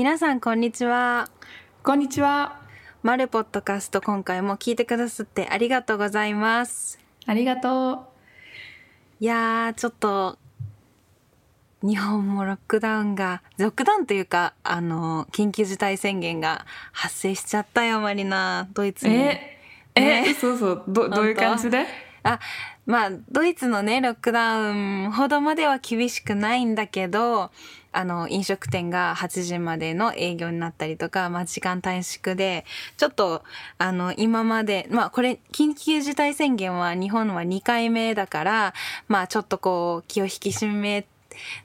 皆さんこんにちは。こんにちは。マルポッドカスト今回も聞いてくださってありがとうございます。ありがといやー、ちょっと、日本もロックダウンが、ロックダウンというか、あの、緊急事態宣言が発生しちゃったよ、マリナ。ドイツう。に。え、え、ねそうそう。ど、どういう感じで？あ、まあ、ドイツのね、ロックダウンほどまでは厳しくないんだけど、あの、飲食店が8時までの営業になったりとか、まあ、時間短縮で、ちょっと、あの、今まで、まあ、これ、緊急事態宣言は日本は2回目だから、まあ、ちょっとこう、気を引き締め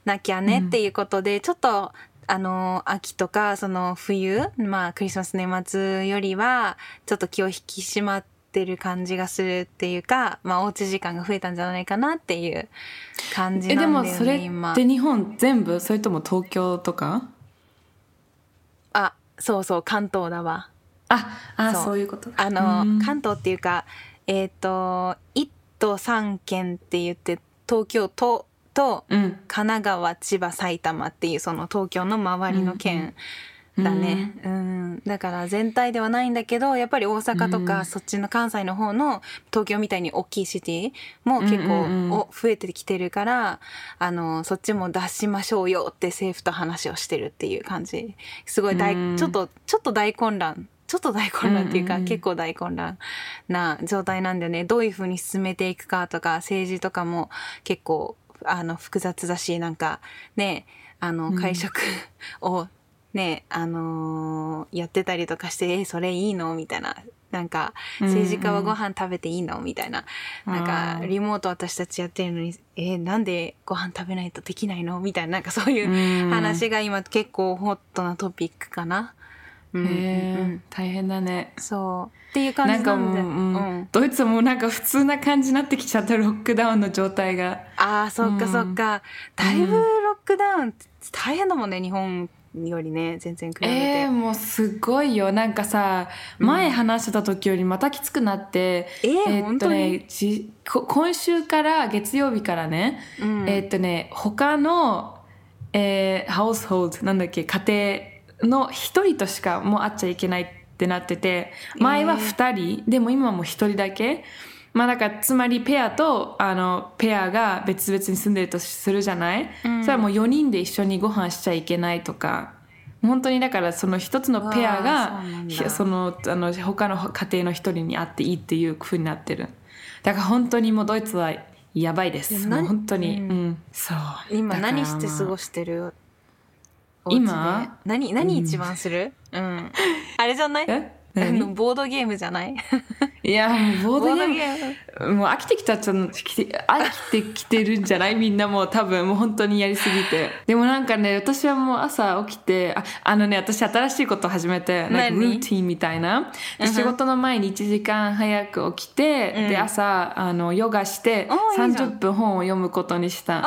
なきゃねっていうことで、ちょっと、あの、秋とか、その冬、まあ、クリスマス年末よりは、ちょっと気を引き締まってる感じがするっていうか、まあ、おうち時間が増えたんじゃないかなっていう感じえ、なんだよね、でもそれ今って日本全部？それとも東京とか？あ、そうそう、関東だわ。あ、あ、そういうこと。あの、うん関東っていうか、えっ、と、1都3県って言って、東京都と、うん。神奈川、千葉、埼玉っていうその東京の周りの県だね。うん、だから全体ではないんだけど、やっぱり大阪とか、うんそっちの関西の方の東京みたいに大きいシティも結構、増えてきてるから、あの、そっちも出しましょうよって政府と話をしてるっていう感じ。すごい大、うんちょっと、ちょっと大混乱。ちょっと大混乱っていうか、結構大混乱な状態なんだよね。どういうふうに進めていくかとか、政治とかも結構、あの、複雑だし、なんか、ね、あの、うん会食を、ね、あのーやってたりとかして、え、それいいの？みたいな。なんか、政治家はご飯食べていいの？みたいな。なんあか、ーリモート私たちやってるのに、え、なんでご飯食べないとできないの？みたいな、なんかそういううん話が今結構ホットなトピックかな。大変だね。そう。っていう感じなんで。もう、うんうんドイツもなんか普通な感じになってきちゃったロックダウンの状態が。ああ、そっかそっか。だいぶロックダウン大変だもんね、日本よりね、全然比べて。えー、もうすごいよなんかさ前話してた時よりまたきつくなって、えーーっと本当ねじこ今週から月曜日からね、うんえーっとね他の、えー、ハウスホールドなんだっけ家庭の一人としかもう会っちゃいけないってなってて前は二人、でも今はもう一人だけ。まあだからつまりペアとあのペアが別々に住んでるとするじゃない、うん。それはもう4人で一緒にご飯しちゃいけないとか。本当にだからその一つのペアがーそのあの他の家庭の一人に会っていいっていう風になってる。だから本当にもうドイツはやばいです。でも本当に、ううん。んそう。今何して過ごまあ。してる？今？何何一番する、うん、あれじゃない？え？あ何のボードゲームじゃない？いやもうボードゲーム。もう飽きてきたっちゃ飽きてきてるんじゃない？みんなもう多分もう本当にやりすぎて。でもなんかね私はもう朝起きてああのね私新しいこと始めてなんか何？ルーティンみたいな。でうん。仕事の前に1時間早く起きて、うん。で朝あのヨガしてあいいじゃん。30分本を読むことにした。あい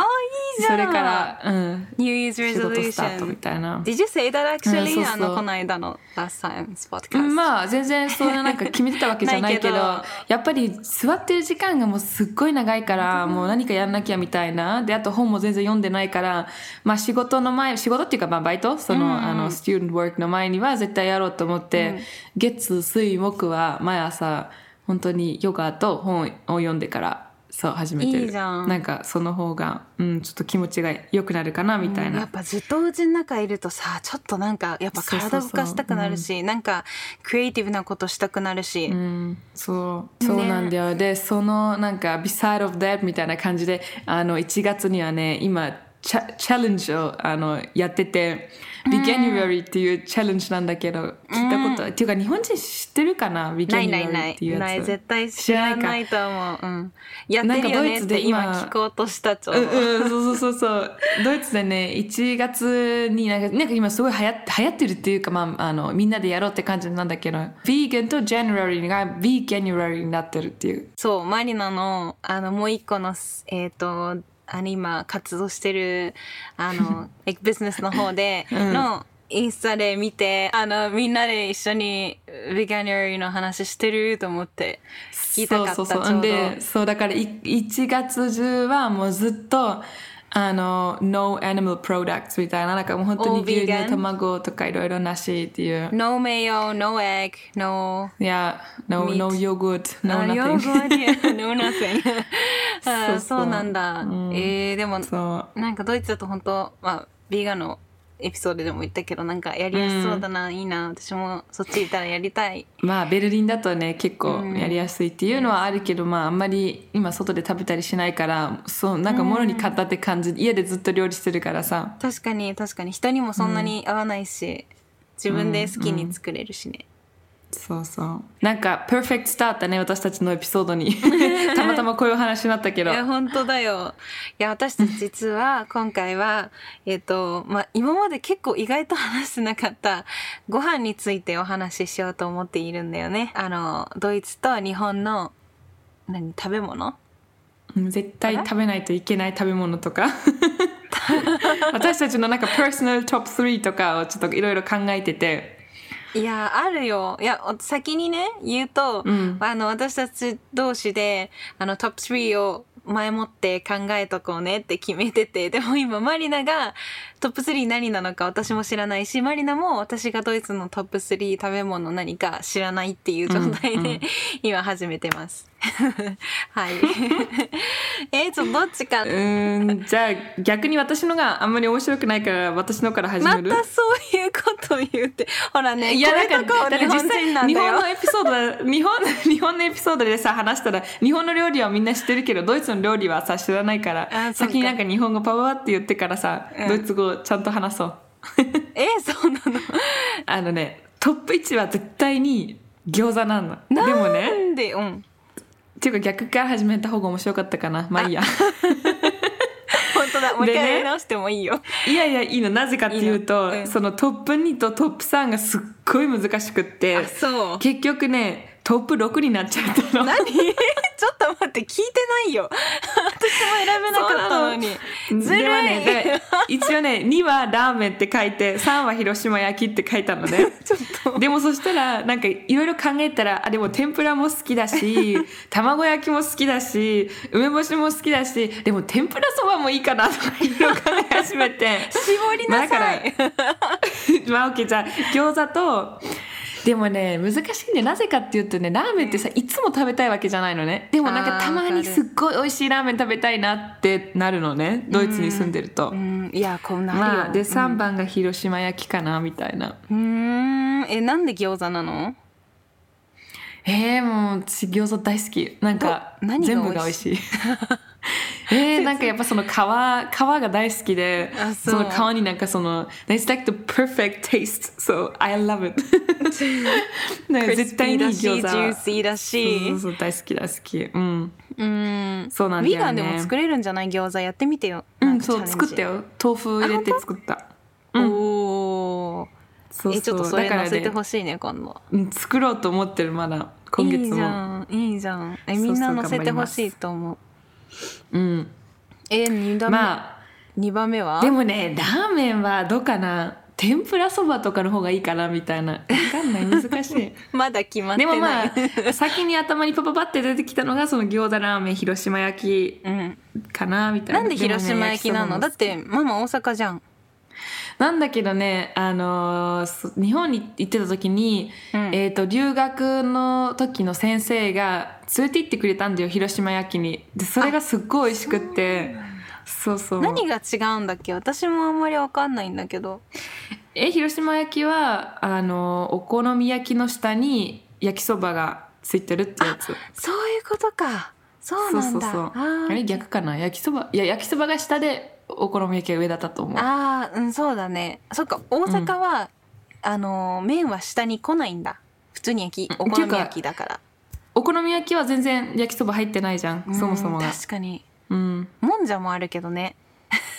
いじゃん。それから、うん、New Year's 仕事スタートみ resolution たいな。Did you say that うん actually? そうそう。あのこの間の last time's う podcast んまあ全然そんななんか決めてたわけじゃないけどけどやっぱり座ってる時間がもうすっごい長いからもう何かやんなきゃみたいな。であと本も全然読んでないからまあ仕事の前仕事っていうかまあバイトその,、うん。あのスチューデントワークの前には絶対やろうと思って、月水木は毎朝本当にヨガと本を読んでからそう始めてる。いいじゃん。なんかその方が、うん、ちょっと気持ちが良くなるかなみたいな、うんやっぱずっとお家の中いるとさちょっとなんかやっぱ体動かしたくなるしなんかクリエイティブなことしたくなるし、うん、そうそうなんだよ、でそのなんか beside of that みたいな感じであの1月にはね今チャチャレンジをあのやってて Veganuary っていうチャレンジなんだけど聞いたこと、っていうか日本人知ってるかな？ないないな Veganuary いってい。うやつない。絶対知らないと思う、うん、やってるよねって今聞こうとしたちょう。ど、うんうん、そうそうそうそう。ドイツでね1月になんかなんか今すごい流行って流行ってるっていうか、まあ、あのみんなでやろうって感じなんだけど Vegan と January が Veganuary になってるっていう。そうマリナのあのもう一個のえっ、とあの今活動してるあのエクビジネスの方でうんの、インスタで見てあのみんなで一緒にビガニュアリーの話してると思って聞きたかったそうそうちょうどそうでそうだから1月中はもうずっとあの「No Animal Products」みたいな,なんかもう本当に牛乳卵とかいろいろなしっていう「ノーメイヨ、ノ」「No Egg」「No」「ノーノー」「No No Yogurt」「No Nothing」「No」そ,うそ,う。なんだ、う、え、でもそう。なんかドイツだと本当まあビーガンのエピソードでも言ったけどなんかやりやすそうだな、いいな私もそっち行ったらやりたい。まあベルリンだとね結構やりやすいっていうのはあるけど、まああんまり今外で食べたりしないからそうなんか物に買ったって感じ、家でずっと料理してるからさ。確かに確かに。人にもそんなに合わないし、自分で好きに作れるしね、そうそう。なんかパーフェクトスタートね私たちのエピソードに。たまたまこういう話になったけど。いや本当だよ。いや私たち実は 今回はえっとまあ今まで結構意外と話してなかったご飯についてお話ししようと思っているんだよね。あのドイツと日本の何食べ物？うん絶対食べないといけない食べ物とか。私たちのなんかパーソナルトップ3とかをちょっといろいろ考えてていやあるよ。いやお先にね言うと、うん。あの私たち同士であのトップ3を前もって考えとこうねって決めててでも今マリナがトップ3何なのか私も知らないしマリナも私がドイツのトップ3食べ物何か知らないっていう状態で、うんうん。今始めてます。はい。えちょっとどっちか。うーんじゃあ逆に私のがあんまり面白くないから私のから始まめる？たそういうことを言って。ほらねいやだって実日本人際なんだよ。日本のエピソードだ日本日本のエピソードでさ話したら日本の料理はみんな知ってるけどドイツの料理はさ知らないからか。先になんか日本語パパパって言ってからさ、うん。ドイツ語ちゃんと話そう。えそうなの？あのねトップ1は絶対に餃子なの。で？もなねんでうん。っていうか逆から始めた方が面白かったかな。まあいいや。本当だ。もう一回やり直してもいいよ。いやいやいいの。なぜかっていうとうん。そのトップ2とトップ3がすっごい難しくってあそう。結局ねトップ6になっちゃったの。何？ちょっと待って聞いてないよ。私も選べなかったのに。ずるいではねで一応ね 2はラーメンって書いて3は広島焼きって書いたのね。ちょっと。でもそしたらなんかいろいろ考えたらあでも天ぷらも好きだし卵焼きも好きだし梅干しも好きだしでも天ぷらそばもいいかなとかいろいろ考え始めて。絞りなさい、まあ OK じゃあ餃子とでもね難しいね。なぜかっていうとねラーメンってさいつも食べたいわけじゃないのね。でもなんかたまにすっごい美味しいラーメン食べたいなってなるのね。ドイツに住んでると、うん。いやこうなるよ、まあで3番が広島焼きかなみたいな。うーん。えなんで餃子なの？えー、もう私餃子大好き。なんか全部が美味しい えー、なんかやっぱその皮皮が大好きであそう。の皮になんかその It's like the perfect taste so I love it. 絶対に餃子。ジューシーだし。そうそう大好き大好き。うん。うん。そうなんだよね。ビーガンでも作れるんじゃない餃子やってみてよ。うんそう作ったよ。豆腐入れて作った。おおそうそう。えちょっとそれ載せてほしいね今度。うん作ろうと思ってるまだ。今月も。いいじゃんいいじゃん。えみんな載せてほしいと思ううん。え二段目、まあ二番目は？でもねラーメンはどうかな？天ぷらそばとかの方がいいかなみたいな。わかんない。難しい。まだ決まってでない。もまあ 先に頭にパパパって出てきたのがその餃子ラーメン広島焼うん、きかなみたいな。なんで広島焼きなの、だってママ大阪じゃんなんだけどね、あのーそ日本に行ってた時に、うん。えー、と留学の時の先生が連れて行ってくれたんだよ広島焼きに。でそれがすっごい美味しくって。そうそう何が違うんだっけ？私もあんまりわかんないんだけど。え広島焼きはあのお好み焼きの下に焼きそばがついてるってやつ。そういうことか。そうなんだ。そうそう。あー。あれ逆かな？焼きそばいや焼きそばが下でお好み焼きが上だったと思う。あーうんそうだね。そっか大阪は、あのー麺は下に来ないんだ。普通に焼きうん。お好み焼きだから。お好み焼きは全然焼きそば入ってないじゃんそもそもうんが確かに。うん。もんじゃもあるけどね。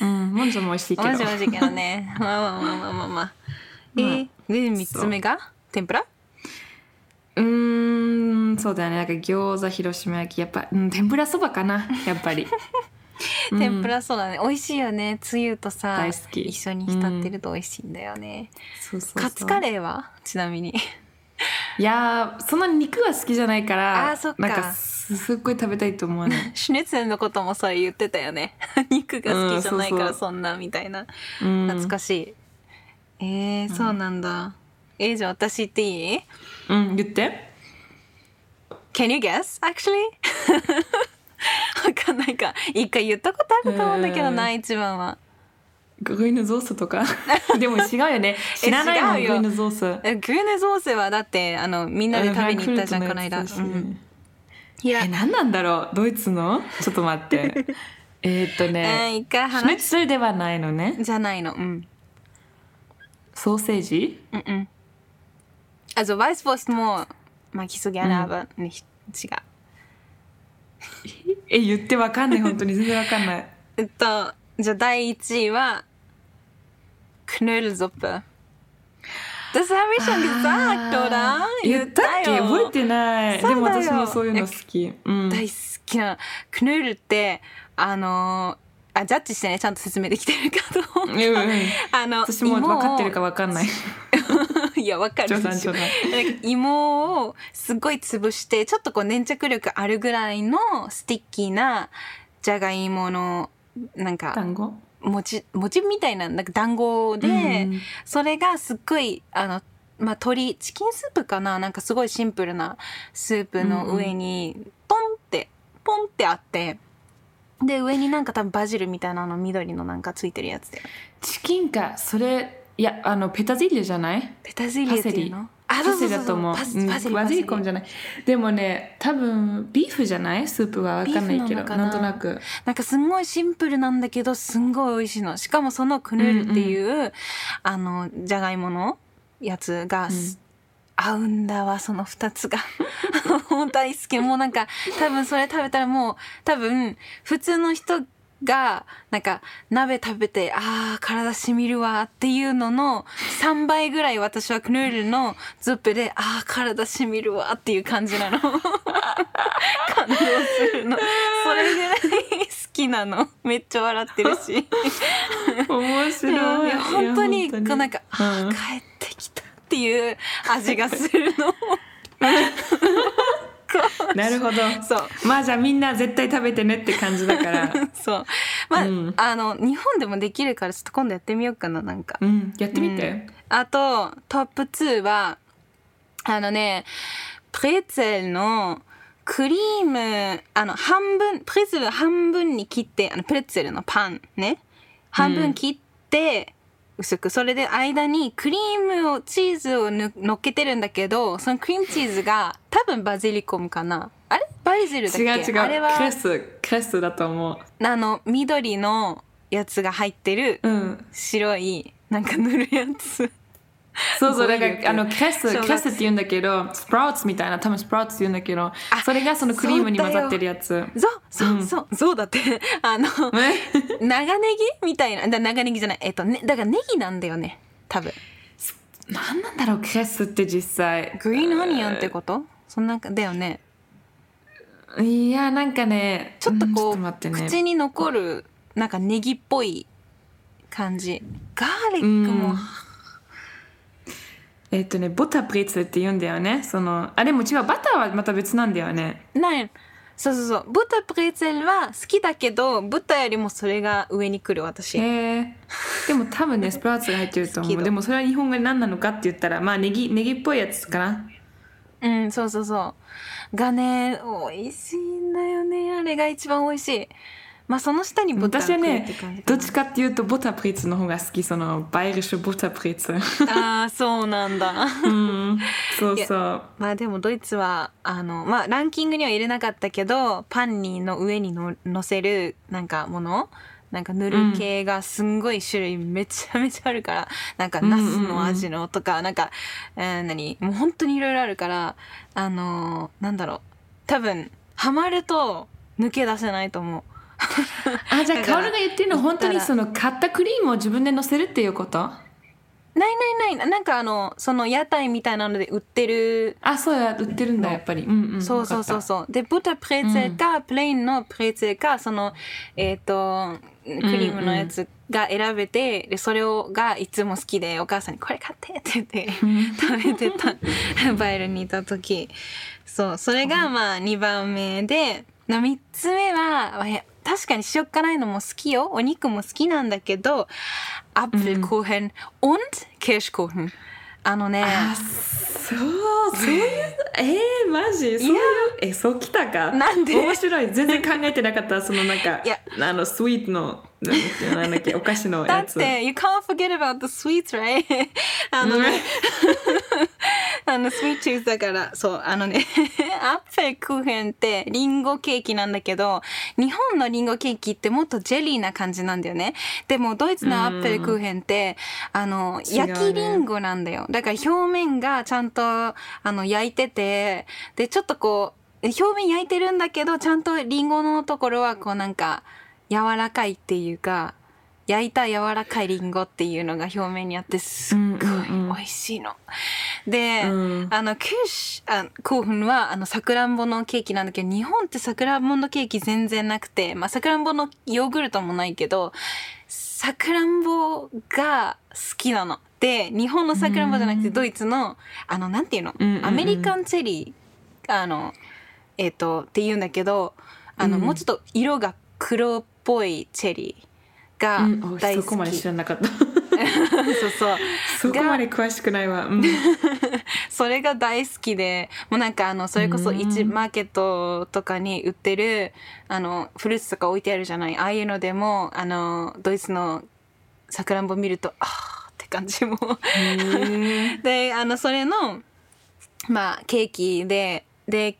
うんもんじゃも美味しいけど。もんじゃ美味しいけどね。まあまあまあまあまあまあえー、で三つ目が？天ぷら？うーんそうだよね。なんか餃子広島焼きやっぱ、うん、天ぷらそばかなやっぱり。う ん天ぷらそうだね。美味しいよね。つゆとさ大好き。一緒に浸ってると美味しいんだよね、そうそうそう。カツカレーは？ちなみに。いやーそんな肉は好きじゃないからあーそっか。なんかすすっごい食べたいと思わない。シュニッツェルのこともそれ言ってたよね。肉が好きじゃないからうんそんなみたいな。うん。懐かしい、えー、そうなんだ、えー、じゃあ私言っていい？うん言って。Can you guess actually? わかんないか。一回言ったことあると思うんだけどな、一番は。グリーヌゾースとか？でも違うよね。知らないもんグリーヌゾース。えグリーネゾースはだってあのみんなで食べに行ったじゃんこの間、うん。いや。え何なんだろう？ドイツの？ちょっと待って。えーっとえーね一回シュネではないのね。じゃないの。うん。ソーセージ？うんうん。Also Weißwurst も mag ich so gerne、aber nicht 違うえ言ってわかんない。本当に。全然わかんない。えっとじゃあ第1位は Knödelsuppe Das habe ich schon gesagt, oder? 言ったっけ？よ。覚えてない。でも私もそういうの好き、うん、大好きな Knödel ってあのあジャッジしてねちゃんと説明できてるかと思ううんうん。あの私も分かってるか分かんない いやわかるでしょ。芋をすごい潰してちょっとこう粘着力あるぐらいの sticky なじゃがいものなんか団子もちもちみたいななんか団子で、うん。それがすっごいあのまあ鶏チキンスープかな？なんかすごいシンプルなスープの上にポンってポンってあってで上になんか多分バジルみたいなの緑のなんかついてるやつでチキンかそれいやあのペタジリじゃない？ペタジリっていうの？あパセリだと思う。パうんパセリバジリ。コンじゃない？でもね多分ビーフじゃない？スープは分かんないけどなんとなく。なんかすんごいシンプルなんだけどすんごい美味しいの。しかもそのクヌールっていう、あのじゃがいものやつがす、合うんだわその2つが。もう大好き。もうなんか多分それ食べたらもう多分普通の人がなんか鍋食べてあー体しみるわっていうのの3倍ぐらい私はクヌールのズップであー体しみるわっていう感じなの。感動するの。それぐらい好きなの。めっちゃ笑ってるし。面白い。いや本当に。こうなんか、あうん。ー帰ってきたっていう味がするの なるほど。そう。まあじゃあみんな絶対食べてねって感じだから。そう。まあ、うん。あの日本でもできるからちょっと今度やってみようかななんか。うん。やってみて、うん。あとトップ2はあのねプレッツェルのクリームあの半分プレッツェル半分に切ってあのプレッツェルのパンね。半分切って、薄くそれで間にクリームをチーズをぬ乗っけてるんだけどそのクリームチーズが多分バジリコムかな。あれ？バジルだっけ？違う違う。あれはクレスクレスだと思う。あの緑のやつが入ってるうん。白いなんか塗るやつそうそう、だから、あの、クレス、クレスって言うんだけど、スプラウツみたいな、多分スプラウツって言うんだけど、あそれがそのクリームに混ざってるやつ。そうそうそう、そうだって。あのね 長ネギみたいなだ長ネギじゃない。えっとねだからネギなんだよね。多分。何なんだろう、クレスって実際。グリーンオニオンってこと？そんなだよね。いや、なんかね、ちょっとこう。口に残るなんかネギっぽい感じ。ガーリックも、うんえっとね、ボタプレッツェって言うんだよね。その、あ、でも違う、バターはまた別なんだよね。ないそうそうそうブタプレッツェルは好きだけどブタよりもそれが上に来る私へえ。でも多分ね、スプラウツが入ってると思う。でもそれは日本語で何なのかって言ったら、まあネギ、ネギっぽいやつかな。うんそうそうそうがね美味しいんだよねあれが一番美味しいまあその下にブタ私はねって感じ、かな。どっちかっていうと、ボタプレッツェの方が好き、その、バイリッシュボタプレッツ。ェ。ああそうなんだ。うん、そうそう。まあでもドイツはあのまあランキングには入れなかったけどパンにの上にの乗せるなんかものなんか塗る系がすんごい種類めちゃめちゃあるから、なんかナスの味のとか、なんか、えー何？もう本当にいろいろあるからあのーなんだろう。多分ハマると抜け出せないと思う あ、じゃあ、だからカオルが言ってるのは本当にその、買ったクリームを自分で乗せるっていうこと？ないないない。なんかあのその屋台みたいなので売ってるあ、そうや、売ってるんだ、やっぱり。うんうん。そうそうそうう。そう。で、ブタプレーツェルか、プレーンのプレーツェルか、その、えっ、と、リームのやつが選べて、でそれをがいつも好きでお母さんに「これ買って」って言って食べてた。バイルにいた時。そう。それがまあ2番目で3つ目は確かに塩辛いのも好きよ。お肉も好きなんだけどアップルコーヘン und ケーシュコーヘンあのねあそうそういうえー、マジ？そういう？えそうきたか？なんで？面白い。全然考えてなかった。そのなんかいや。あのスイートのなんなんだっけお菓子のだやつ。って、you can't forget about the sweets, right? あのね、あの、スイートチーズだから、そう、あのね、アップルクーヘンってリンゴケーキなんだけど、日本のリンゴケーキってもっと jelly な感じなんだよね。でも、ドイツの Apfelkuchen って、あの、焼きリンゴなんだよ。だから表面がちゃんと、あの、焼いてて、で、ちょっとこう、表面焼いてるんだけど、ちゃんとリンゴのところはこうなんか、柔らかいっていうか、焼いた柔らかいリンゴっていうのが表面にあってすっごい美味しいの。で、うんあの、キューシュ、あ Kuchen はあの、さくらんぼのケーキなんだけど、日本ってさくらんぼのケーキ全然なくて、まあ、さくらんぼのヨーグルトもないけど、さくらんぼが好きなの。で、日本のさくらんぼじゃなくて、ドイツの、あの、なんていうの、うんうんうん。アメリカンチェリー、あの、えっ、と、って言うんだけど、あの、うん。もうちょっと色が黒っぽいチェリーがうん。大好き。そこまで知らなかった そうそう。そこまで詳しくないわ、うん、それが大好きで、もうなんかあの、それこそうん一マーケットとかに売ってる、あの、フルーツとか置いてあるじゃない？ああいうのでも、あの、ドイツのさくらんぼ見ると、あーって感じも。で、あの、それの、まあ、ケーキで、で、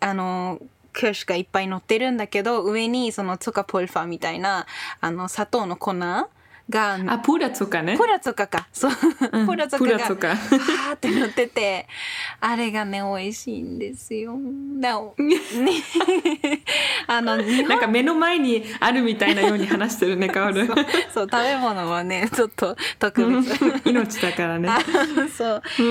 あの、シュがいっぱい乗ってるんだけど、上にそのツカポルファみたいな、あの、砂糖の粉が、あプラとかねポラツォカか。そう。うんポラツォカが、プラーって乗ってて、あれがね、美味しいんですよ。だね、あの、なんか目の前にあるみたいなように話してるねカオルそう、食べ物はね、ちょっと特別。命だからねあそう。え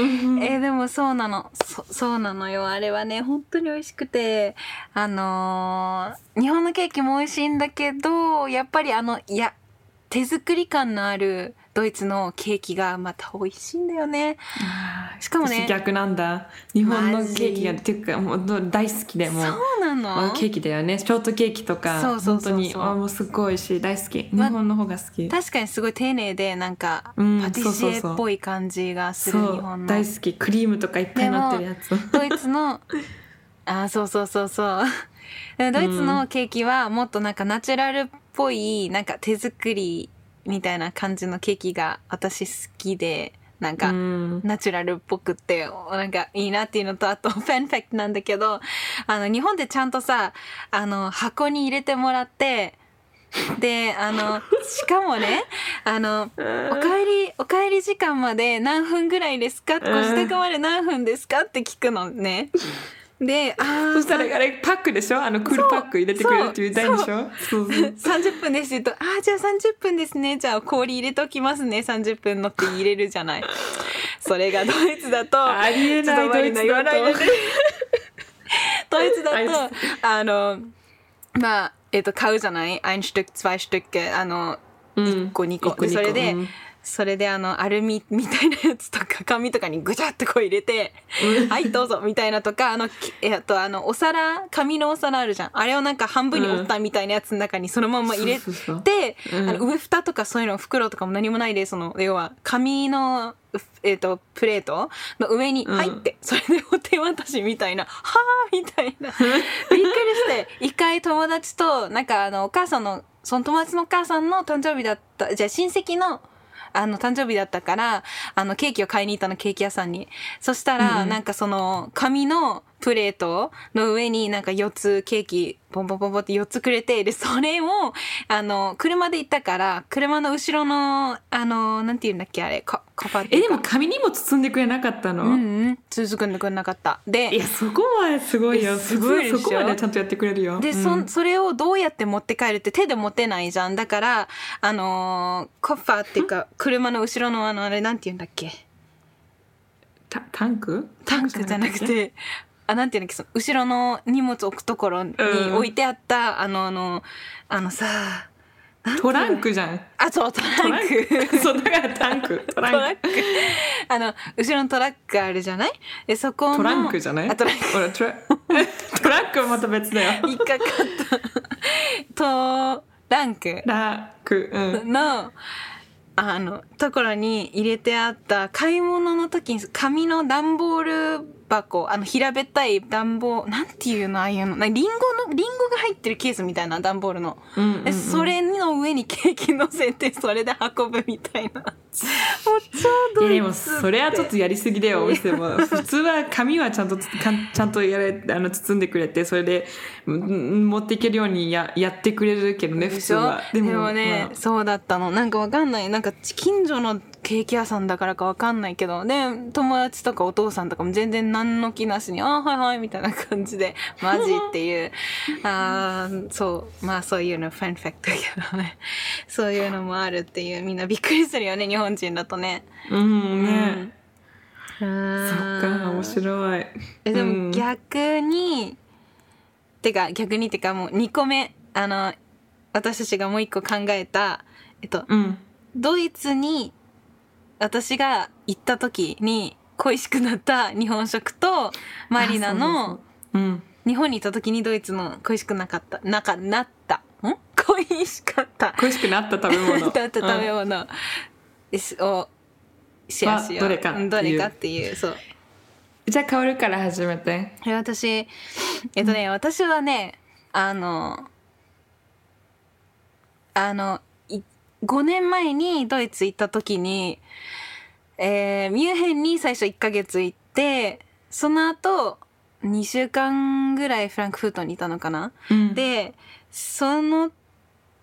ーでもそうなの。そそうなのよ。あれはね、本当に美味しくて、あのー日本のケーキも美味しいんだけど、やっぱりあの、いや、手作り感のあるドイツのケーキがまた美味しいんだよね。しかもね私逆なんだ。日本のケーキがっていうかもう大好きでもう。そうなの？あケーキだよね。ショートケーキとかそうそうそうそう。本当に。あもうすっごい美味しい。大好き。日ま本の方が好き。確かにすごい丁寧で、なんか、うんパティシエっぽい感じがする日本の。大好き。クリームとかいっぱい乗ってるやつ。ドイツの、あ、そうそうそうそう。でドイツのケーキはもっとなんかナチュラルっぽい、なんか手作りみたいな感じのケーキが私好きで、なんか、うん。ナチュラルっぽくって、なんかいいなっていうのと、あと、フェンフェクトなんだけど、あの、日本でちゃんとさ、あの、箱に入れてもらって、で、あの、しかもね、あの、お帰り、お帰り時間まで何分ぐらいですか？ご自宅まで何分ですか？って聞くのね。で、あ そしたらあれパックでしょ？あのクールパック入れてくれるって言いたいんでしょ？そうそう30分ですって言うと、ああ、じゃあ30分ですね。じゃあ氷入れときますね。30分のって入れるじゃない。それがドイツだと、ありえない ドイツだとドイツだと、あの、まあ、えっ、と、買うじゃない ?1 ストゥック、2ストゥック、あの、うん1個2個。一個二個でそれで、うんそれであの、アルミみたいなやつとか、紙とかにぐちゃってこう入れて、はい、どうぞ、みたいなとか、あの、きえっと、あの、お皿、紙のお皿あるじゃん。あれをなんか半分に折ったみたいなやつの中にそのまま入れて、うん。あの、上蓋とかそういうの、袋とかも何もないで、その、要は、紙の、えっ、と、プレートの上にうん。入って、それでお手渡しみたいな、はぁみたいな。びっくりして、一回友達と、なんかあの、お母さんの、その友達のお母さんの誕生日だった、じゃあ親戚の、あの、誕生日だったから、あの、ケーキを買いに行ったの、ケーキ屋さんに。そしたら、うんなんかその、紙のプレートの上になんか4つケーキ、ボンボンボンボンって4つくれて、で、それを、あの、車で行ったから、車の後ろの、あの、なんて言うんだっけ、あれ、カカバえでも紙にも包んでくれなかったの、うんうん、続くんでくれなかった。で、いやそこはすごいよ。えすごいそこまでちゃんとやってくれるよ。で、うん。そ、それをどうやって持って帰るって手で持てないじゃん。だから、あのーコッファーっていうか、車の後ろのあの、あれなんて言うんだっけ？タタンク？タンクじゃなくて、あ、なんて言うんだっけ、その後ろの荷物置くところにうん。置いてあった、あの、あの、あのさ、トランクじゃん。あそうトランク。そうだからタンク。トランク。トランク。あの後ろのトラックあるじゃない？でそこのトランクじゃない？あトランク。ほらトラ トランクはまた別だよ。引っかかった。トランク。ラク。うん。のあのところに入れてあった買い物の時に紙の段ボール箱あの平べったい段ボーなんていうのああいうのなリンゴのリンゴが入ってるケースみたいな段ボールの、うんうんうん。でそれの上にケーキ乗せてそれで運ぶみたいな。もう超ドいやでもそれはちょっとやりすぎだよお店も。普通は紙はちゃんとちゃんとやれあの包んでくれてそれでうん持っていけるようにややってくれるけどね普通は。でもね、まあ。そうだったの。なんかわかんない。なんか近所のケーキ屋さんだからかわかんないけどで友達とかお父さんとかも全然何の気なしに「ああはいはい」みたいな感じで「マジ?」っていう。あーそうまあそういうのファンファクトだけどね。そういうのもあるっていうみんなびっくりするよね日本人だとね。うんね、そそっか面白い。えでもうん。逆に、てか逆にってかもう2個目。あの私たちがもう1個考えたえっとうん。ドイツに私が行った時に恋しくなった日本食とマリナの日本にいた時にドイツの恋しくなかったなかなった。ん？恋しかった。恋しくなった食べ物。だった食べ物。ですをシェアしよう。はどれかっていう。うんどれかっていうそう。じゃあ香るから始めて。え私えっとね、私はねあのあのい5年前にドイツ行った時に、えーミュンヘンに最初1ヶ月行ってその後2週間ぐらいフランクフルトにいたのかな、うん。でその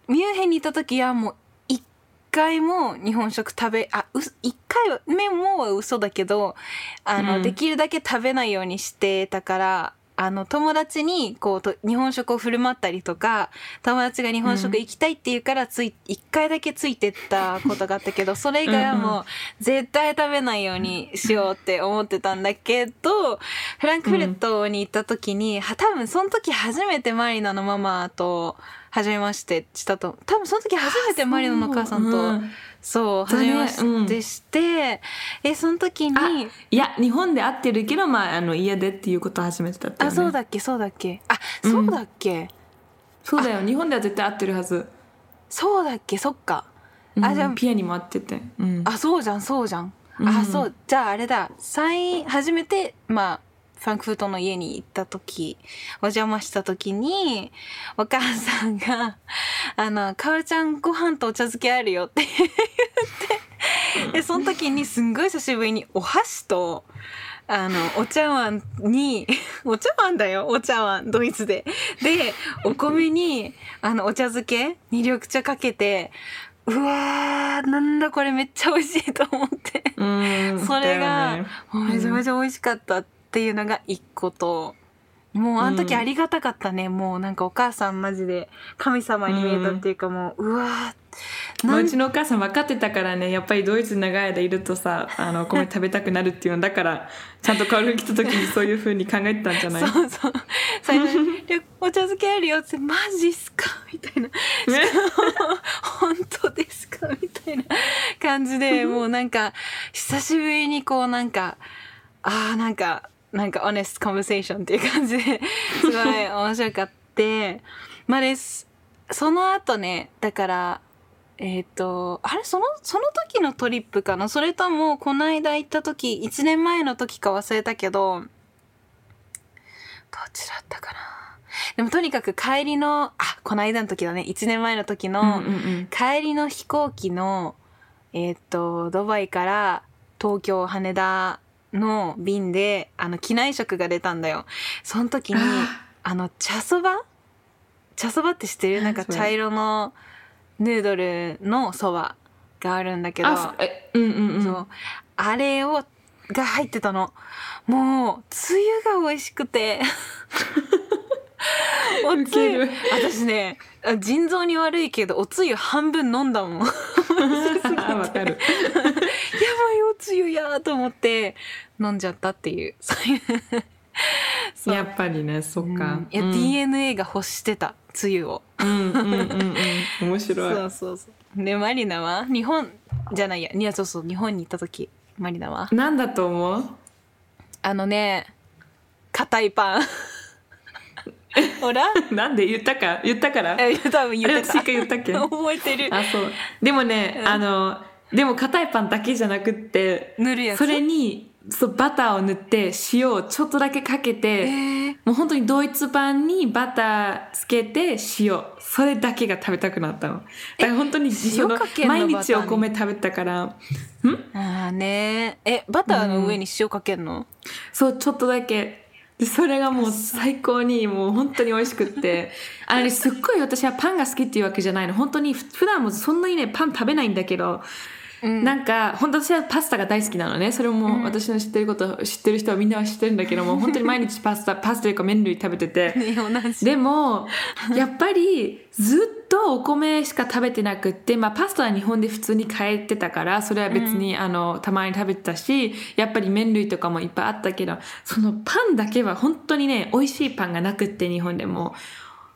ミュンヘンにいた時はもう一回も日本食食べあう一回は目もは嘘だけどあの、うん。できるだけ食べないようにしてたからあの友達にこうと日本食を振る舞ったりとか友達が日本食行きたいって言うからつい一回だけついてったことがあったけどそれ以外はもう絶対食べないようにしようって思ってたんだけどフランクフルトに行った時に、は多分その時初めてマリナのママと初めましてしたと多分その時初めてマリナのお母さんとうんそう初めましてして、えその時にいや日本で会ってるけどまああの家でっていうことを始めてたってよあね。そうだっけそうだっけ。あうん。そうだっけ、そうだよ日本では絶対会ってるはず。そうだっけそっか。うんあじゃあピアにも会ってて。うん。あそうじゃんそうじゃん、うん。あそうじゃああれだ。最初めてまあフランクフルトの家に行った時お邪魔した時にお母さんが「あのかおるちゃんご飯とお茶漬けあるよ」って 言ってでその時にすんごい久しぶりにお箸とあのお茶碗に お茶碗だよお茶碗ドイツで。でお米にあのお茶漬けに緑茶かけてうわーなんだこれめっちゃ美味しいと思って。うんそれだがめちゃめちゃ美味しかったっていうのが一個ともうあの時ありがたかったね、もうなんかお母さんマジで神様に見えたっていうかもう、うわー。うんちのお母さん分かってたからねやっぱりドイツ長い間いるとさあのお米食べたくなるっていうのだから ちゃんとカオルに来た時にそういうふうに考えてたんじゃない？そうそう。最初にで 「お茶漬けあるよ」って「マジっすか?」みたいな「本当ですか?」みたいな感じでもうなんか久しぶりにこうなんかああなんかなんかオネストコンバセーションっていう感じで すごい面白かって。まあですその後ねだからえっ、とあれそのその時のトリップかな？それともこの間行った時1年前の時か忘れたけどどっちだったかな？でもとにかく帰りのあこの間の時だね。1年前の時の、帰りの飛行機のえーっとドバイから東京羽田の便であの機内食が出たんだよ。その時にああの茶そば？茶そばって知ってる？なんか茶色のヌードルのそばがあるんだけど。あえうんうんうん。そう。あれをが入ってたの。もうつゆが美味しくて。おつゆ。私ねあ腎臓に悪いけどおつゆ半分飲んだもん。わかる。お つゆやと思って飲んじゃったっていう。そう。いうやっぱりねそっか、うん。いや、うん。DNA が欲してた。つゆを。うんうんうんうん。面白い。そうそうそう。でマリナは？日本じゃないや。いやそうそう。日本に行った時。マリナは？なんだと思う？あのね硬いパン。ほら？なんで言ったか？言ったから？え多分言ってた。あれ私一回言ったっけ？覚えてる。あそう。でもね、うん。あのでも硬いパンだけじゃなくって塗るやつ？それにそうバターを塗って塩をちょっとだけかけて、え。ーもう本当にドイツパンにバターつけて塩。それだけが食べたくなったの。だから本当にその毎日お米食べたから。あーね。えバターの上に塩かけるの、そうちょっとだけ。でそれがもう最高にもう本当に美味しくって。あれすっごい私はパンが好きっていうわけじゃないの。本当にふ普段もそんなにねパン食べないんだけどうん。なんか本当私はパスタが大好きなのね。それも私の知ってること知ってる人はみんなは知ってるんだけども本当に毎日パスタ パスタというか麺類食べてて。ねでもやっぱりずっとお米しか食べてなくって、まあ、パスタは日本で普通に買えてたからそれは別に、あのたまに食べてたしやっぱり麺類とかもいっぱいあったけどそのパンだけは本当にね美味しいパンがなくって日本でも。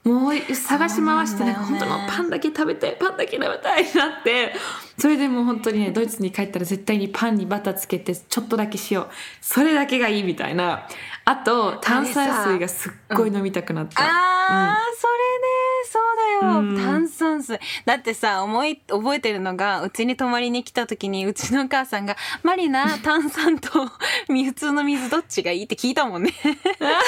もう探し回してなんか本当のパンだけ食べたいパンだけ食べたいなって。それでもう本当にねドイツに帰ったら絶対にパンにバターつけてちょっとだけ塩。それだけがいいみたいな。あと炭酸水がすっごい飲みたくなった、あー、それねそうだよ、うん炭酸水。だってさ思い覚えてるのがうちに泊まりに来た時にうちのお母さんが「マリナ炭酸と普通の水どっちがいい?」って聞いたもんね。そうだっ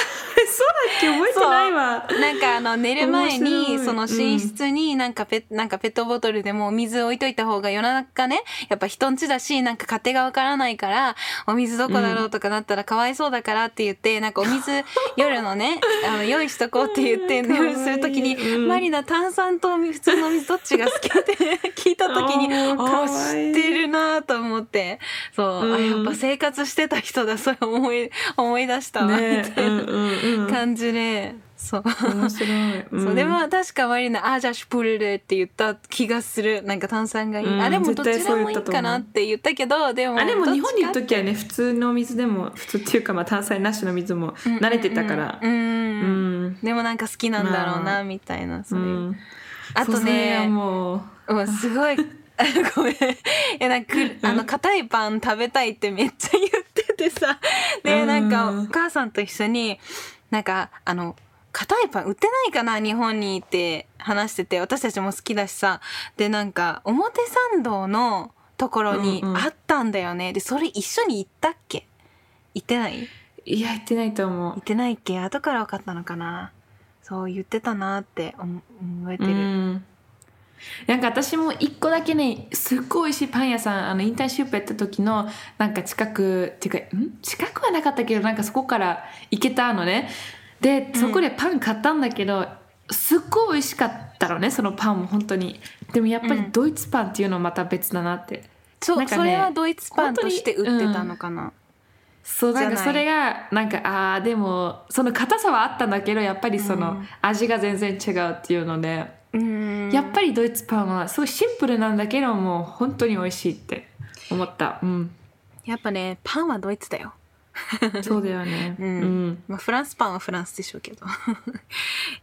け？覚えてないわ。なんかあの寝る前にい。その寝室になんかペ,、なんかペットボトルでもお水置いといた方が夜中ねやっぱ人んちだしなんか勝手がわからないからお水どこだろうとかなったらかわいそうだからって言ってなんかお水夜のね あの用意しとこうって言ってうん。夜する時にマリナ炭酸と普通の水どっちが好き？って 聞いた時にあーかあわいい。知ってるなと思って。そう、あうん。やっぱ生活してた人だそれ思い思い出したわ、ねみたいなうんうんうん。感じでそう。面白い、うん。そうでも確かマリナ「あじゃあシュプルル」って言った気がする。なんか炭酸がいい、うん。あでもどちらもいいかなって言ったけどでもあでも日本にいる時はね普通の水でも普通っていうかまあ炭酸なしの水も慣れてたから。うん、うんうん。でもなんか好きなんだろうな、まあみたいなうそういう、んあとねもう。うんすごい。ごめん。いやなんかあの硬いパン食べたいってめっちゃ言っててさ。でうんなん。かお母さんと一緒になんかあの硬いパン売ってないかな日本にって話してて私たちも好きだしさ。でなんか表参道のところにうんうん。あったんだよね、でそれ一緒に行ったっけ？行ってない？いや言ってないと思行ってないっけ？後から分かったのかな。そう言ってたなって思覚えてう、る、うん、なんか私も一個だけねすっごい美味しいパン屋さんあのインターンシップやった時のなんか近くっていうかん？近くはなかったけどなんかそこから行けたのねでそこでパン買ったんだけど、すっごい美味しかったのねそのパンも本当に。でもやっぱりうん。ドイツパンっていうのはまた別だなって、そうなんかねそれはドイツパンとして売ってたのかな、そうなんかそれがなんかああでもその硬さはあったんだけどやっぱりそのうん。味が全然違うっていうので、うん。やっぱりドイツパンはすごいシンプルなんだけどもう本当に美味しいって思った。うん。やっぱねパンはドイツだよ、そうだよね。うん。うん。まあ、フランスパンはフランスでしょうけど。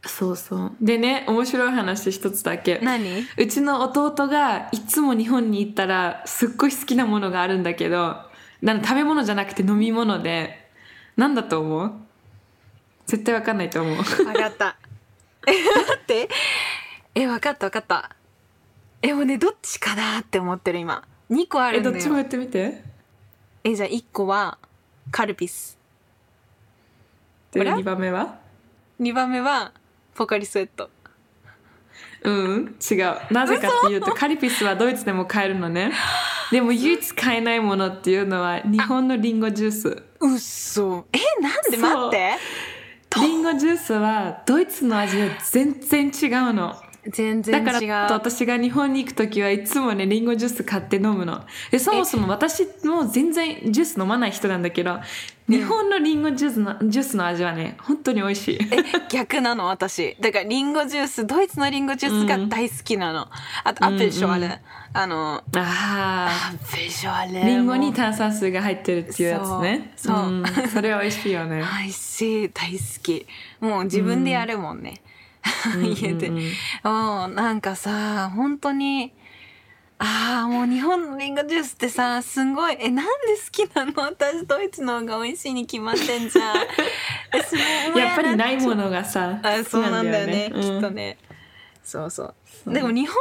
そうそう。でね面白い話一つだけ。何？うちの弟がいつも日本に行ったらすっごい好きなものがあるんだけどなんか食べ物じゃなくて飲み物で。なんだと思う？絶対わかんないと思う。分かった。え待って。え分かった分かった。えもうねどっちかなって思ってる今。2個あるんだよ。えどっちもやってみて。えじゃあ1個はカルピス。でほら2番目は？2番目はポカリスエット。うん違う。なぜかっていうとカリピスはドイツでも買えるのね。でも唯一買えないものっていうのは日本のリンゴジュース。うっそえなんで？待って。リンゴジュースはドイツの味は全然違うの全然違う。だから私が日本に行く時はいつもねリンゴジュース買って飲むの。でそもそも私も全然ジュース飲まない人なんだけど日本のリンゴジュースのジュースの味はね本当に美味しい。え逆なの？私。だからリンゴジュースドイツのリンゴジュースが大好きなの、あとアップルショワレ、あのあアあップルショワレリンゴに炭酸水が入ってるっていうやつね。そう。そうん。それは美味しいよね。美味しい。大好き。もう自分でやるもんね、家で、うんうん。なんかさ本当にああもう日本のリンゴジュースってさすごいえなんで好きなの？私ドイツの方が美味しいに決まってんじゃん。やっぱりないもののがさあそうなんだよね好ききっとね。そうそう。でも日本のリンゴ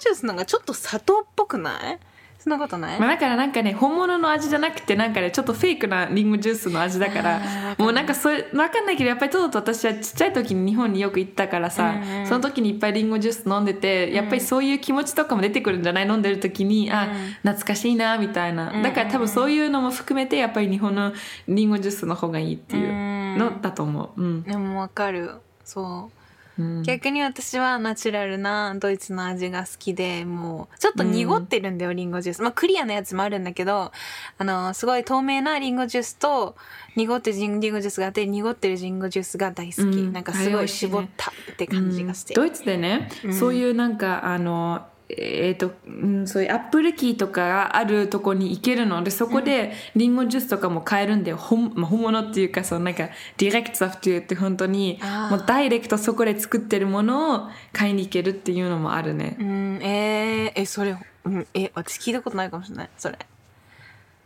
ジュースの方がちょっと砂糖っぽくない？そんなことない、まあ、だからなんかね本物の味じゃなくてなんかねちょっとフェイクなリンゴジュースの味だからる。もうなんかそれ分かんないけどやっぱりトドと私はちっちゃい時に日本によく行ったからさ、うんうんその時にいっぱいリンゴジュース飲んでてやっぱりそういう気持ちとかも出てくるんじゃない？飲んでる時に、あうん。懐かしいなみたいな、うんだから多分そういうのも含めてやっぱり日本のリンゴジュースの方がいいっていうのだと思う。うん。でもわかる。そううん。逆に私はナチュラルなドイツの味が好きでもうちょっと濁ってるんだよ、リンゴジュース。まあクリアなやつもあるんだけどあのすごい透明なリンゴジュースと濁ってるリンゴジュースがあって濁ってるリンゴジュースが大好き、うん。なんかすごい絞ったって感じがして、うん。ドイツでね、うん。そういうなんかあのえーとうん、そういうアップルキーとかがあるとこに行けるのでそこでリンゴジュースとかも買えるんで、本まあ、本物っていうかそのなんかDirektsaft って言って本当にもうダイレクトそこで作ってるものを買いに行けるっていうのもあるね、うんえー、えそれ、うん、え私聞いたことないかもしれないそれ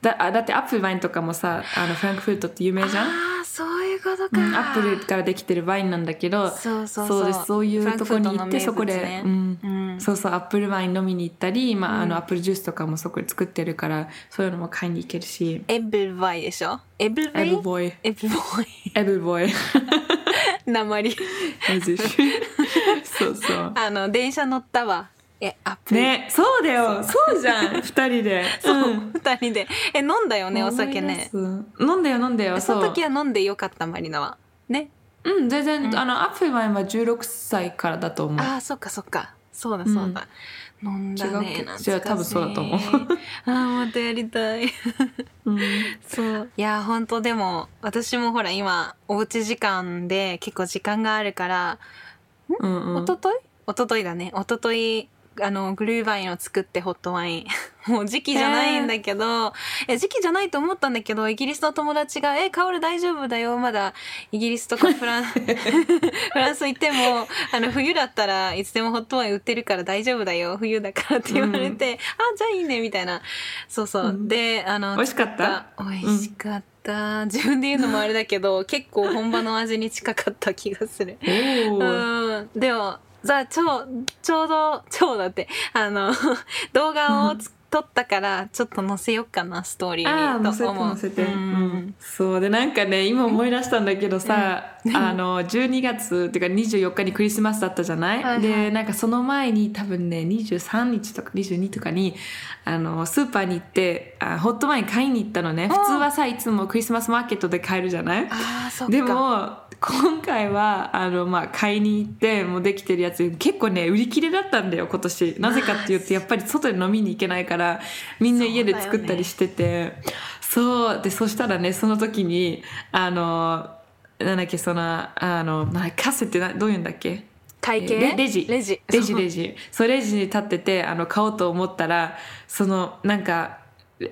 だあだってアップルワインとかもさあのフランクフルトって有名じゃん？ああそういうことか、うんアップルからできてるワインなんだけどそうそうそう。いうとこに行ってそこで、フランクフルトの名物ね。うん。そうそうアップルワイン飲みに行ったり、まああうん。のアップルジュースとかもそこで作ってるからそういうのも買いに行けるし。エブルバイでしょ？エブルバイ？エブボーイ。エブルボーイ。エブボーイ鉛 そうそう。あの電車乗ったわえアップル。ねそうだよ。そう。じゃん。二人で。そう、ん。二人で。え飲んだよねお酒ね。飲んだよ飲んだよ。その時は飲んでよかったマリナは。ね。うん全然、あのアップルワインは16歳からだと思う。ああそっかそっか。そうだそうだ、飲んだね違う多分そうだと思う。ああまたやりたい。うん。そう。いや本当でも私もほら今おうち時間で結構時間があるから、うんうん。一昨日一昨日だね。一昨日あのグルーワインを作ってホットワイン。もう時期じゃないんだけど、え時期じゃないと思ったんだけどイギリスの友達が「えカオル大丈夫だよ。まだイギリスとかフラン フランス行ってもあの冬だったらいつでもホットワイン売ってるから大丈夫だよ。冬だから」って言われて「あじゃあいいね」みたいな。そうそう、うん。であの美味しかった？作美味しかった、自分で言うのもあれだけど結構本場の味に近かった気がする。うん。でもじゃあちょちょうど超だってあの 動画をつ撮ったからちょっと載せようかなストーリーああ載せてにと思う。載せて、ううん。んそう。でなんかね今思い出したんだけどさ、あの12月っていうか24日にクリスマスだったじゃない、はいはい。でなんかその前に多分ね23日とか22とかにあのスーパーに行ってあホットワイン買いに行ったのね。普通はさいつもクリスマスマーケットで買えるじゃない？ああそっか。でも今回はあの、まあ、買いに行ってもうできてるやつ結構ね売り切れだったんだよ今年。なぜかっていうとやっぱり外で飲みに行けないから みんな家で作ったりしてて。そう,、でそしたらねその時にあのなんだっけそのあのなカセってなどういうんだっけ？会計？レレジ。レジ。レジレジ。そうレジに立っててあの買おうと思ったらそのなんか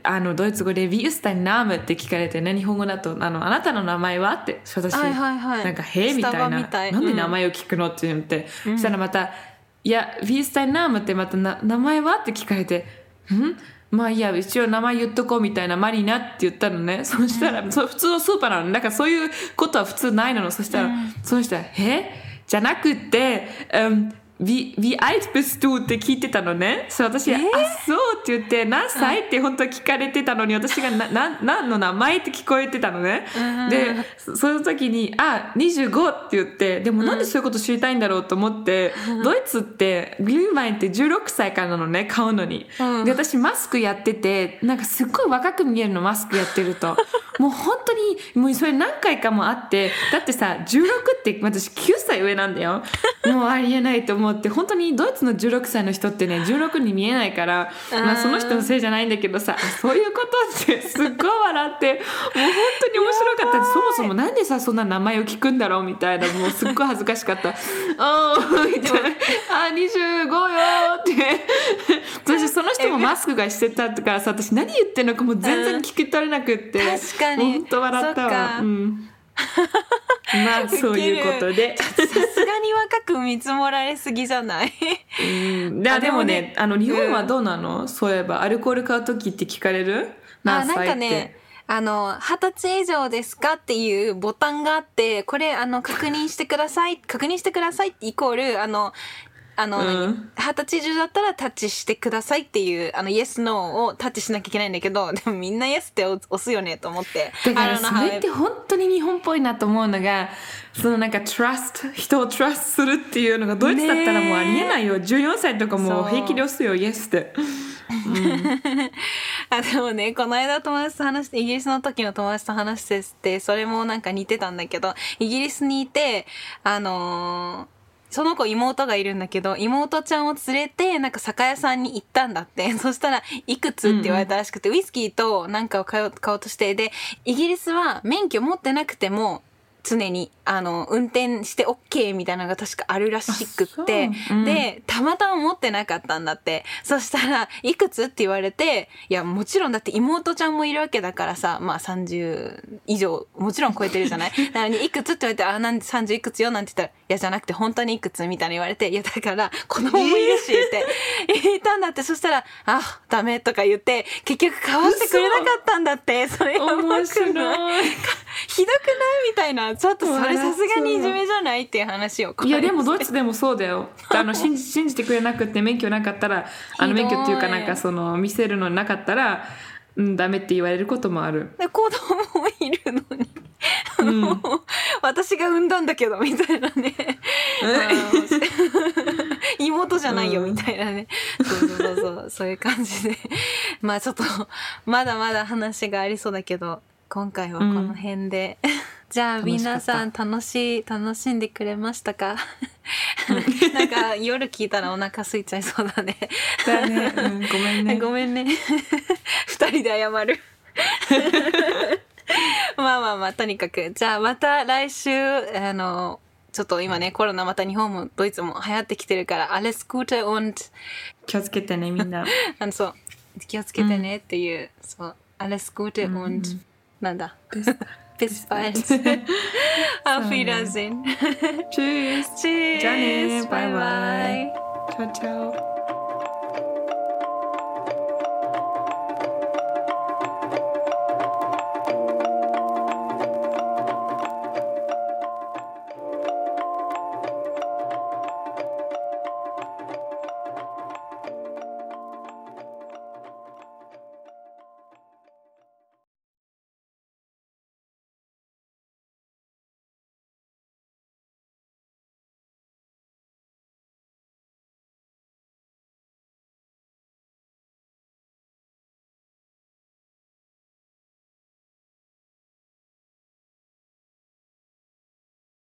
あのドイツ語で「Wie ist dein Name?」って聞かれてね日本語だとあの「あなたの名前は?」って私、はいはいはい。なんか「へえ」みたいな。たい。なんで名前を聞くの？って言って、うん。そしたらまた「いや Wie ist dein Name?」ってまたな「名前は?」って聞かれて「んまあいいや一応名前言っとこうみたいなマリナって言ったのね。そしたら、そう普通のスーパーなのだからそういうことは普通ないの。そしたら、うん。その人は「え？じゃなくて、um, wie, wie alt bist du? って聞いてたのね。そう私、あ、そうって言って、何歳って本当は聞かれてたのに、私がな、な、何の名前って聞こえてたのね。で、そその時に、あ、25って言って、でもなんでそういうこと知りたいんだろうと思って、ドイツって、グリーンワインって16歳からなのね、買うのに。うんで、私マスクやってて、なんかすっごい若く見えるの、マスクやってると。もう本当に、もうそれ何回かもあって、だってさ、16って私9歳上なんだよ。もうありえないと思って、本当にドイツの16歳の人ってね、16に見えないから、まあその人のせいじゃないんだけどさ、そういうことってすっごい笑って、もう本当に面白かった。そもそもなんでさ、そんな名前を聞くんだろうみたいな、もうすっごい恥ずかしかった。あーみたいな。あ、25よーって。私その人もマスクがしてたからさ、私何言ってんのかもう全然聞き取れなくって。確かに本当笑ったわ。うん。まあそういうことで。さすがに若く見積もられすぎじゃない？うん、でもね。あの日本はどうなの、そういえばアルコール買う時って聞かれる？あなん何歳って。かねあの二十歳以上ですかっていうボタンがあってこれあの確認してください確認してくださいイコールあのあのうん。二十、歳以上だったらタッチしてくださいっていうあのイエスノーをタッチしなきゃいけないんだけど でもみんなイエスって押すよねと思って。だからそれって本当に日本っぽいなと思うのがそのなんか trust 人を trust するっていうのがドイツだったらもうありえないよ。14歳とかもう平気で押すよ yes って。あでもねこの間友達と話してイギリスの時の友達と話しててそれもなんか似てたんだけどイギリスにいてあのーその子妹がいるんだけど妹ちゃんを連れてなんか酒屋さんに行ったんだって そしたら「いくつ?」って言われたらしくて、ウイスキーとなんかを買おうとしてでイギリスは免許持ってなくても常にあの運転して OK みたいなのが確かあるらしくって、そううんでたまたま持ってなかったんだってそしたら「いくつ?」って言われていやもちろんだって妹ちゃんもいるわけだからさまあ30以上もちろん超えてるじゃない？なのに「いくつ?」って言われて「あなんで30いくつよ」なんて言ったら「いやじゃなくて本当にいくつ?」みたいな言われて「いやだから子供もいるし」って言ったんだってそしたら「あダメ」とか言って結局買わせてくれなかったんだってそれ面白いひどくない？みたいな。ちょっとそれさすがにいじめじゃない？っていう話をいやでもドイツツでもそうだよ。あの信じ信じてくれなくて免許なかったらあの免許っていうかなんかその見せるのなかったら、うん、ダメって言われることもある。で子供もいるのに、あの私が産んだんだけどみたいなね。妹じゃないよみたいなね、そうそうそうそうそういう感じで。まあちょっとまだまだ話がありそうだけど今回はこの辺で、じゃあ皆さん楽しい楽しんでくれましたか？なんか夜聞いたらお腹空いちゃいそうだね。だね、うん、ごめんね。ごめんね。二人で謝る。まあまあまあとにかく。じゃあまた来週あのちょっと今ねコロナまた日本もドイツも流行ってきてるから alles Gute und 気をつけてねみんな。あのそう。気をつけてねっていう、そう。alles Gute und、なんだ bis bald auf Wiedersehen Tschüss Tschüss じゃあねバイバイバイバイ ciao ciao